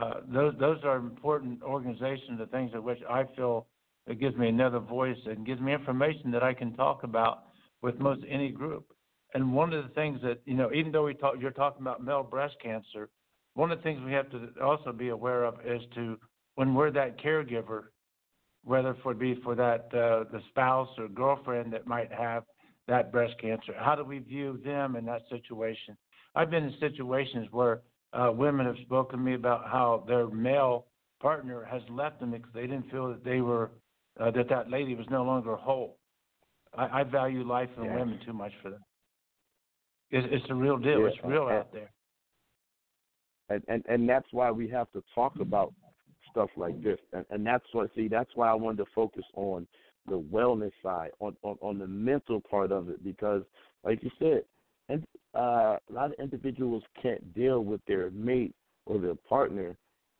Uh, those those are important organizations, the things at which I feel it gives me another voice and gives me information that I can talk about with most any group. And one of the things that you know, even though we talk, you're talking about male breast cancer, one of the things we have to also be aware of is to when we're that caregiver, whether it be for that uh, the spouse or girlfriend that might have that breast cancer, how do we view them in that situation? I've been in situations where uh, women have spoken to me about how their male partner has left them because they didn't feel that they were uh, that that lady was no longer whole. I, I value life and Yeah. women too much for that. It's, it's a real deal. Yeah, it's real out there. and and and that's why we have to talk about stuff like this and and that's what see that's why i wanted to focus on the wellness side on on, on the mental part of it because like you said and uh a lot of individuals can't deal with their mate or their partner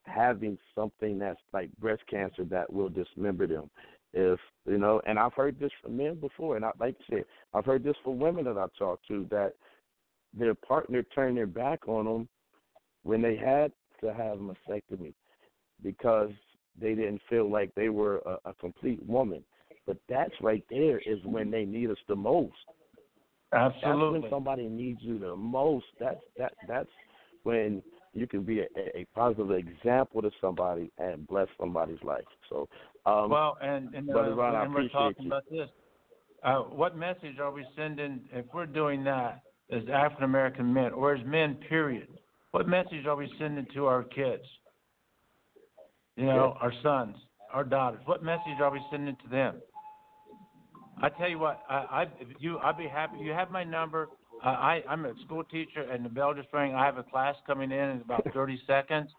having something that's like breast cancer that will dismember them if you know and i've heard this from men before and i like you said i've heard this from women that i've talked to that their partner turned their back on them when they had to have a mastectomy because they didn't feel like they were a, a complete woman. But that's right there is when they need us the most. That's Absolutely. when somebody needs you the most. That's that that's when you can be a, a positive example to somebody and bless somebody's life. So Um, well, and and, uh, Ron, I and we're talking you. about this. Uh, what message are we sending if we're doing that as African American men or as men? Period. What message are we sending to our kids? You know, our sons, our daughters. What message are we sending to them? I tell you what, I, I you, I'd be happy. You have my number. I, I'm a school teacher, and the bell just rang. I have a class coming in in about <laughs> 30 seconds.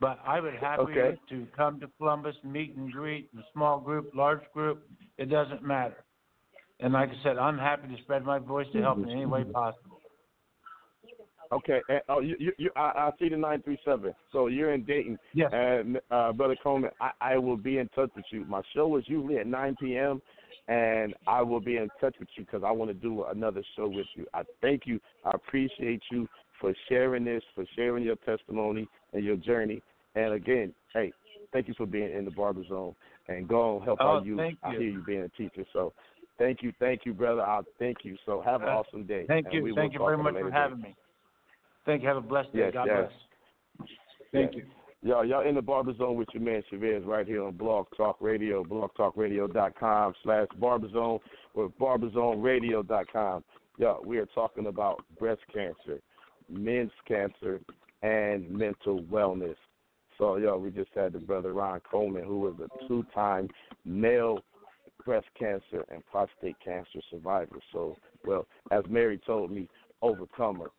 But I would happy Okay. to come to Columbus, meet and greet, a small group, large group. It doesn't matter. And like I said, I'm happy to spread my voice to help in any way possible. Okay. And, oh, you, you, you, I, I see the nine three seven. So you're in Dayton, Yes. and uh, brother Coleman, I, I will be in touch with you. My show is usually at nine p.m. and I will be in touch with you because I want to do another show with you. I thank you. I appreciate you for sharing this, for sharing your testimony and your journey. And again, hey, thank you for being in the barber zone and go and help Oh, out you. thank I hear you being a teacher. So thank you, thank you, brother. I thank you. So have an Uh, awesome day. Thank and you. Thank you very much for date. having me. Thank you. Have a blessed day. Yes, God yes. bless. Thank Yeah. you. Y'all, y'all in the barber zone with your man Chavez right here on Blog Talk Radio, blogtalkradio.com slash barberzone or barberzoneradio.com. Y'all, we are talking about breast cancer, men's cancer, and mental wellness. So, y'all, we just had the brother Ron Coleman, who was a two-time male breast cancer and prostate cancer survivor. So, well, as Mary told me, overcomer.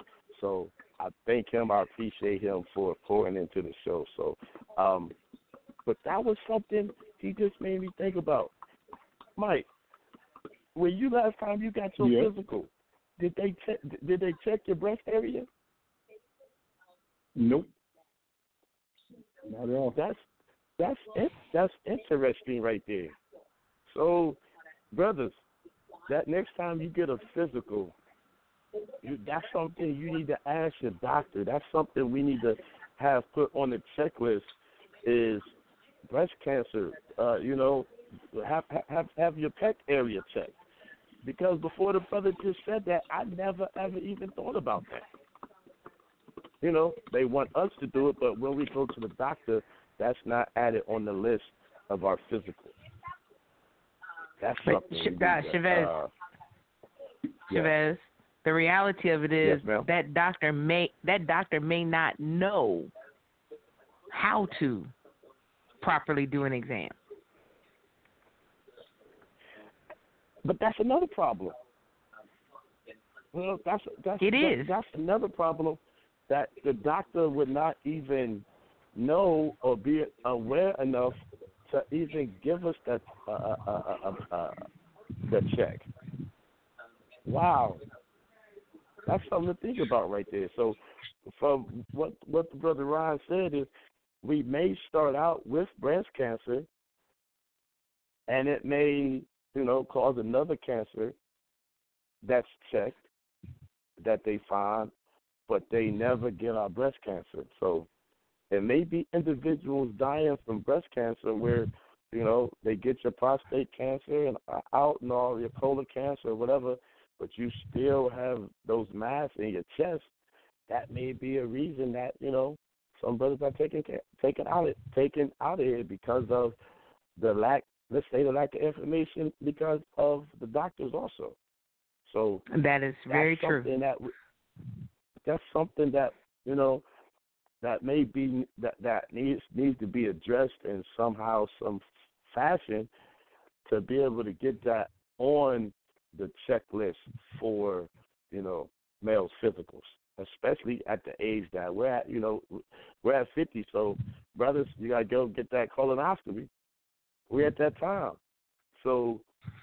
So I thank him. I appreciate him for pouring into the show. So, um, but that was something he just made me think about. Mike, when you last time you got your Yeah. physical, did they check? Did they check your breast area? Nope. Not at all. That's that's in- that's interesting right there. So, brothers, that next time you get a physical, you, that's something you need to ask your doctor. That's something we need to have put on the checklist. Is breast cancer? Uh, you know, have have have your pec area checked. Because before the brother just said that, I never ever even thought about that. You know, they want us to do it, but when we go to the doctor, that's not added on the list of our physical. That's But something. Sh- need uh, Chavez, uh, yeah. Chavez, the reality of it is Yes, that doctor may that doctor may not know how to properly do an exam. But that's another problem. Well, that's that's It that- is. that's another problem that the doctor would not even know or be aware enough to even give us that uh, uh, uh, uh, uh, the check. Wow, that's something to think about right there. So, from what what the brother Ryan said is, we may start out with breast cancer, and it may you know cause another cancer that's checked that they find, but they never get our breast cancer. So it may be individuals dying from breast cancer where, you know, they get your prostate cancer and out and all your colon cancer or whatever, but you still have those masks in your chest. That may be a reason that you know some brothers are taken taken out of taken out of here because of the lack. Let's say the lack of information because of the doctors also. So That is very true. That that's something that you know that may be that that needs needs to be addressed in somehow some fashion to be able to get that on the checklist for you know males physicals, especially at the age that we're at. You know, we're at fifty, so brothers, you gotta go get that colonoscopy. We're at that time, so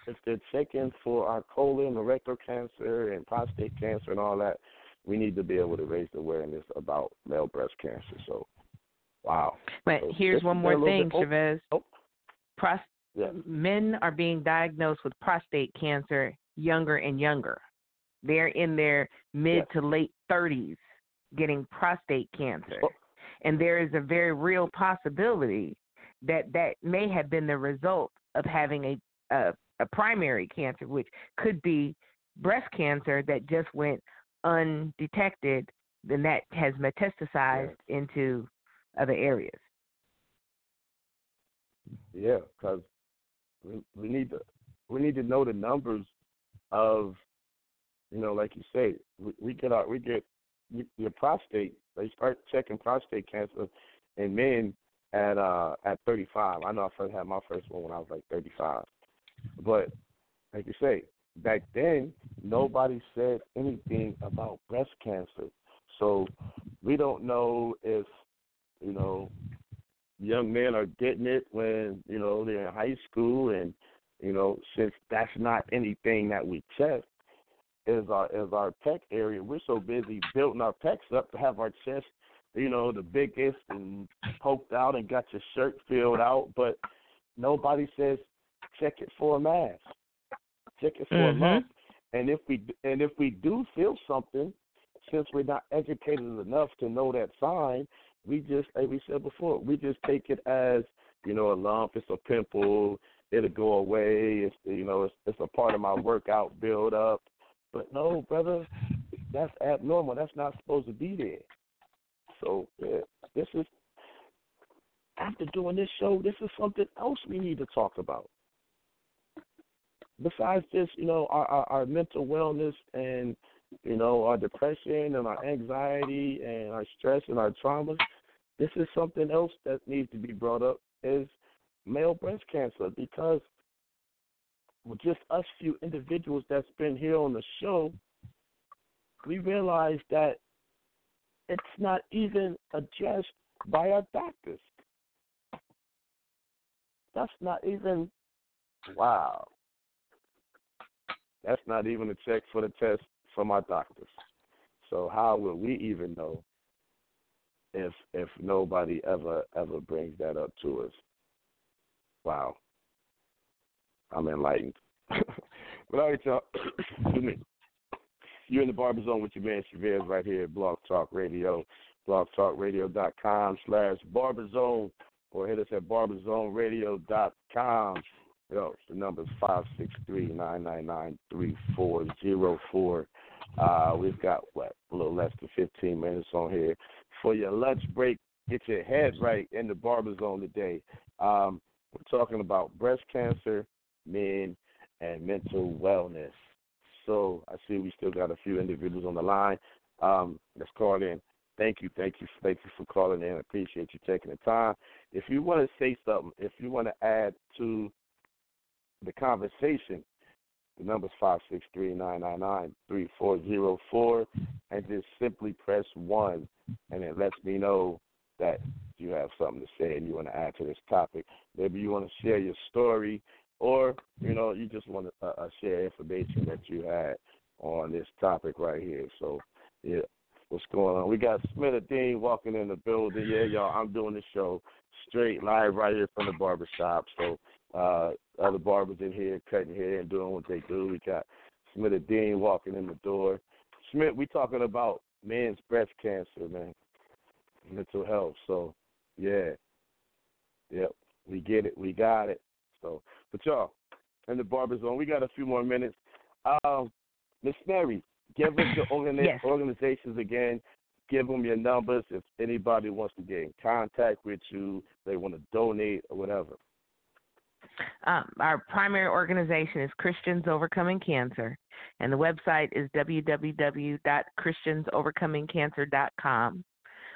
if they're checking for our colon or rectal cancer and prostate cancer and all that, we need to be able to raise the awareness about male breast cancer. So, wow. But So here's one more been a little thing, bit- Chavez. oh. Pros- Yeah. men are being diagnosed with prostate cancer younger and younger. They're in their mid to late 30s getting prostate cancer. Oh. And there is a very real possibility that that may have been the result of having a a, a primary cancer, which could be breast cancer that just went undetected, then that has metastasized into other areas. Yeah, because we, we need to we need to know the numbers of, you know, like you say, we, we get our we get your prostate. They start checking prostate cancer in men at uh at 35. I know I first had my first one when I was like 35, but like you say, back then nobody said anything about breast cancer, so we don't know if you know young men are getting it when you know they're in high school, and you know since that's not anything that we check, is our is our pec area. We're so busy building our pecs up to have our chest, you know, the biggest and poked out and got your shirt filled out, but nobody says check it for a mass, check it for mm-hmm. a lump, and if we and if we do feel something, since we're not educated enough to know that sign, we just, like we said before, we just take it as you know a lump, it's a pimple, it'll go away. It's you know it's, it's a part of my workout build up. But no, brother, that's abnormal. That's not supposed to be there. So yeah, this is after doing this show, this is something else we need to talk about. Besides this, you know, our, our, our mental wellness and you know, our depression and our anxiety and our stress and our traumas. This is something else that needs to be brought up is male breast cancer because with just us few individuals that's been here on the show, we realize that it's not even addressed by our doctors. That's not even wow. That's not even a check for the test from our doctors. So how will we even know if if nobody ever ever brings that up to us? Wow. I'm enlightened. <laughs> but all right, y'all. <coughs> You're in the barber zone with your man Chavez right here at Blog Talk Radio, blogtalkradio.com slash barberzone, or hit us at barberzoneradio.com. Yo, the number is five six three nine nine nine three four zero four. Uh, we've got what a little less than 15 minutes on here for your lunch break. Get your head right in the barber zone today. Um, we're talking about breast cancer, men, and mental wellness. So I see we still got a few individuals on the line. Um, let's call in. Thank you, thank you, thank you for calling in. I appreciate you taking the time. If you want to say something, if you want to add to the conversation, the number is five six three nine nine nine three four zero four, and just simply press one, and it lets me know that you have something to say and you want to add to this topic. Maybe you want to share your story, or you know you just want to uh, uh, share information that you had on this topic right here. So, yeah, what's going on? We got Smith Dean walking in the building. Yeah, y'all, I'm doing the show straight live right here from the barbershop. So uh, other barbers in here cutting hair and doing what they do. We got Smith Dean walking in the door. Smith, we talking about men's breast cancer, man, mental health. So, yeah, yep, we get it, we got it. So, but y'all, in the barber zone, we got a few more minutes. Um, Miss Mary, give us your <laughs> organi- yes. organizations again. Give them your numbers if anybody wants to get in contact with you, they want to donate or whatever. Um, our primary organization is Christians Overcoming Cancer, and the website is www.christiansovercomingcancer.com.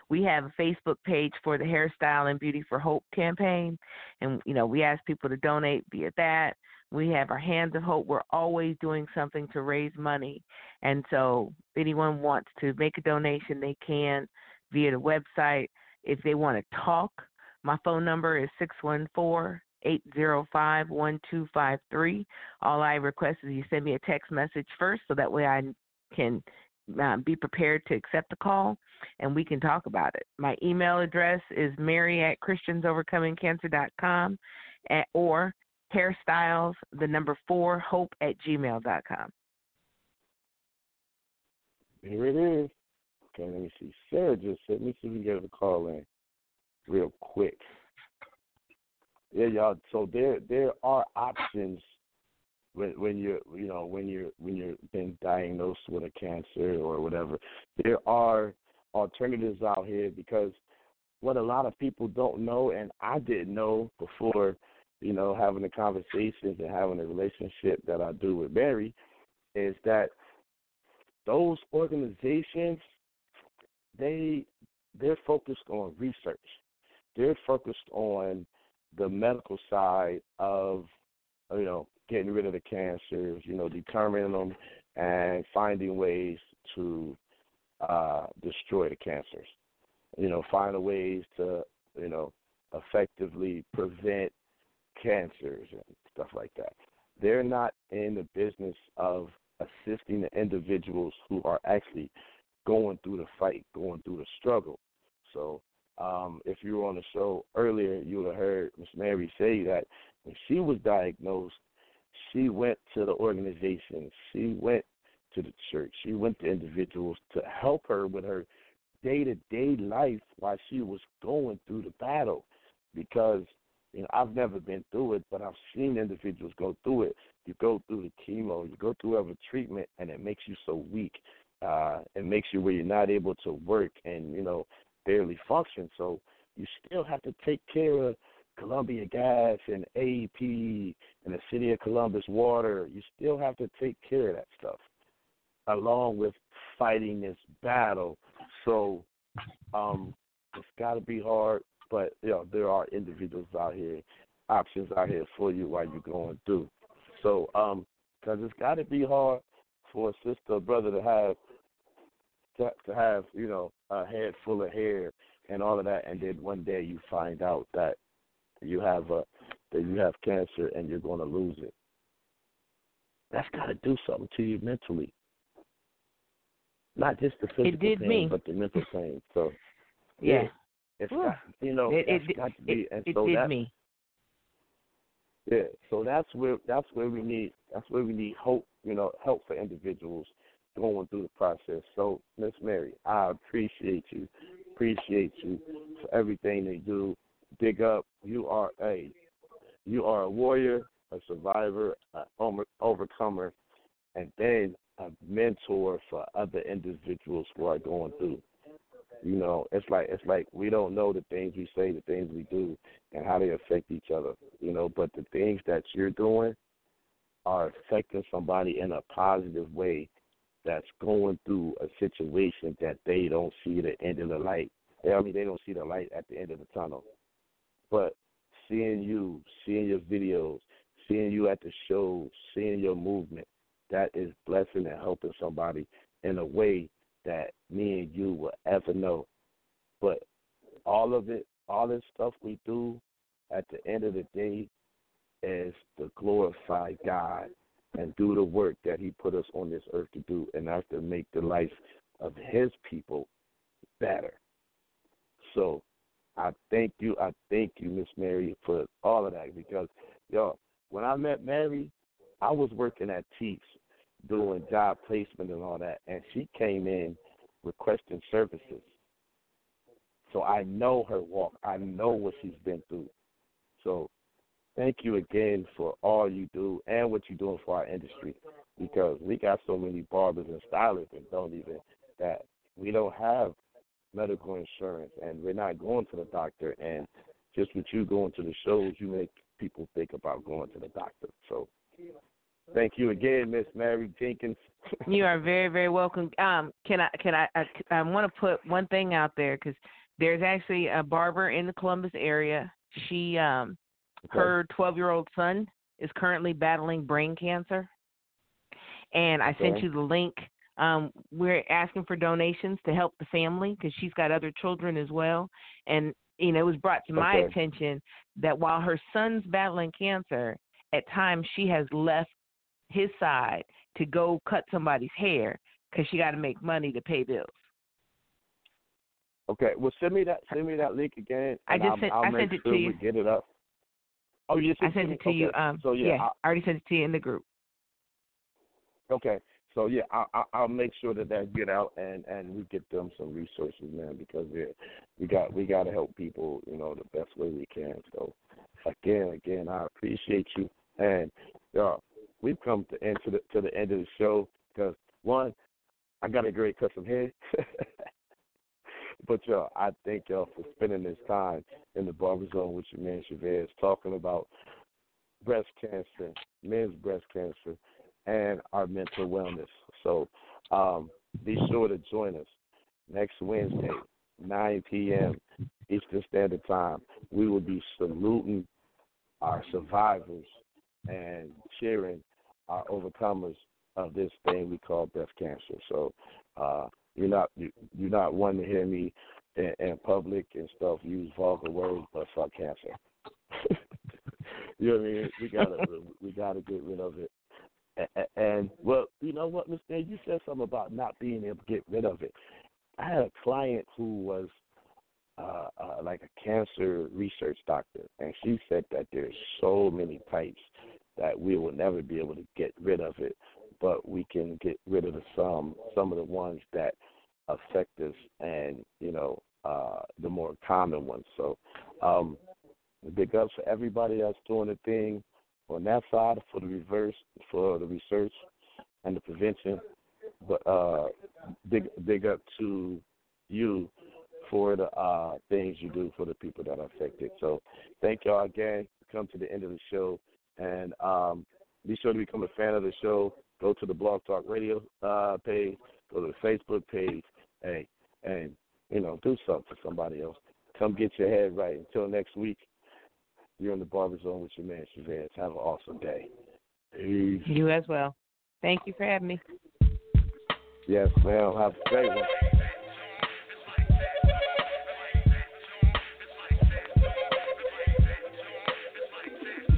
We have a Facebook page for the Hairstyle and Beauty for Hope campaign, and you know we ask people to donate via that. We have our Hands of Hope. We're always doing something to raise money, and so anyone wants to make a donation, they can via the website. If they want to talk, my phone number is six one four 805 1253. All I request is you send me a text message first so that way I can uh, be prepared to accept the call and we can talk about it. My email address is mary at christiansovercomingcancer.com at, or hairstyles, the number four, hope at gmail.com. Here it is. Okay, let me see. Sarah just said, let me see if we can get a call in real quick. Yeah, y'all. So there there are options when when you're you know when you're when you're been diagnosed with a cancer or whatever. There are alternatives out here because what a lot of people don't know, and I didn't know before, you know, having the conversations and having the relationship that I do with Mary, is that those organizations, they they're focused on research. They're focused on the medical side of, you know, getting rid of the cancers, you know, determining them and finding ways to uh, destroy the cancers. You know, find ways to, you know, effectively prevent cancers and stuff like that. They're not in the business of assisting the individuals who are actually going through the fight, going through the struggle. So, um, if you were on the show earlier, you would have heard Miss Mary say that when she was diagnosed, she went to the organization, she went to the church, she went to individuals to help her with her day to day life while she was going through the battle. Because you know, I've never been through it, but I've seen individuals go through it. You go through the chemo, you go through every treatment, and it makes you so weak. Uh, it makes you where you're not able to work and you know barely function. So you still have to take care of Columbia Gas and AEP and the City of Columbus Water. You still have to take care of that stuff, along with fighting this battle. So um, it's got to be hard, but you know there are individuals out here, options out here for you while you're going through. So um, because it's got to be hard for a sister or brother to have to, to have you know a head full of hair and all of that, and then one day you find out that you have a that you have cancer and you're going to lose it. That's got to do something to you mentally. Not just the physical pain, me. but the mental <laughs> pain. So yeah, yeah it's got, you know it, it, got to be, it, and so did that me. yeah, so that's where that's where we need that's where we need hope, you know, help for individuals going through the process. So, Miss Mary, I appreciate you, appreciate you for everything they do. Dig up, you are a you are a warrior, a survivor, an overcomer, and then a mentor for other individuals who are going through. You know, it's like it's like we don't know the things we say, the things we do, and how they affect each other. You know, but the things that you're doing are affecting somebody in a positive way that's going through a situation that they don't see the end of the light. I mean, they don't see the light at the end of the tunnel. But seeing you, seeing your videos, seeing you at the shows, seeing your movement, that is blessing and helping somebody in a way that me and you will ever know. But all of it, all this stuff we do, at the end of the day, is to glorify God and do the work that He put us on this earth to do, and that's to make the life of His people better. So I thank you, I thank you, Miss Mary, for all of that because, yo, when I met Mary, I was working at Teeps doing job placement and all that, and she came in requesting services. So I know her walk. I know what she's been through. So thank you again for all you do and what you're doing for our industry because we got so many barbers and stylists that don't even that we don't have medical insurance and we're not going to the doctor and just with you going to the shows you make people think about going to the doctor. So thank you again, Miss Mary Jenkins. <laughs> you are very very welcome. Um, can I can I I, I want to put one thing out there because there's actually a barber in the Columbus area. She um Okay. her 12 year old son is currently battling brain cancer. And I sent you the link. Um, we're asking for donations to help the family because she's got other children as well. And, you know, it was brought to my Okay. attention that while her son's battling cancer, at times she has left his side to go cut somebody's hair because she got to make money to pay bills. Okay, well send me that send me that link again. I just I'll, sent- I'll I make sent it sure to you. get it up. Oh, you I sent it to you. Okay. Um, so yeah, I already sent it to you in the group. Okay. So yeah, I, I, I'll make sure that that get out and and we get them some resources, man, because yeah, we got we got to help people, you know, the best way we can. So again, again, I appreciate you, and uh, we've come to end to the to the end of the show because one, I got a great some hair. <laughs> but y'all, I thank y'all for spending this time in the barber zone with your man Chavez talking about breast cancer, men's breast cancer, and our mental wellness. So um, be sure to join us next Wednesday, 9 p.m. Eastern Standard Time. We will be saluting our survivors and cheering our overcomers of this thing we call breast cancer. So uh, you're not you, you're not one to hear me in, in public and stuff use vulgar words, but fuck cancer. <laughs> you know what I mean? We gotta we gotta get rid of it. And, well, you know what, Dan, you said something about not being able to get rid of it. I had a client who was uh, uh, like a cancer research doctor, and she said that there's so many types that we will never be able to get rid of it, but we can get rid of the some some of the ones that affect us, and you know uh, the more common ones. So, um, big ups for everybody that's doing the thing on that side for the reverse for the research and the prevention. But uh, big big up to you for the uh, things you do for the people that are affected. So thank y'all again. Come to the end of the show and um, be sure to become a fan of the show. Go to the Blog Talk Radio uh, page. Go to the Facebook page. Hey, and you know, do something for somebody else. Come get your head right. Until next week. You're in the barber zone with your man Chavez. Have an awesome day. Peace. You as well. Thank you for having me. Yes, ma'am. Have a great one.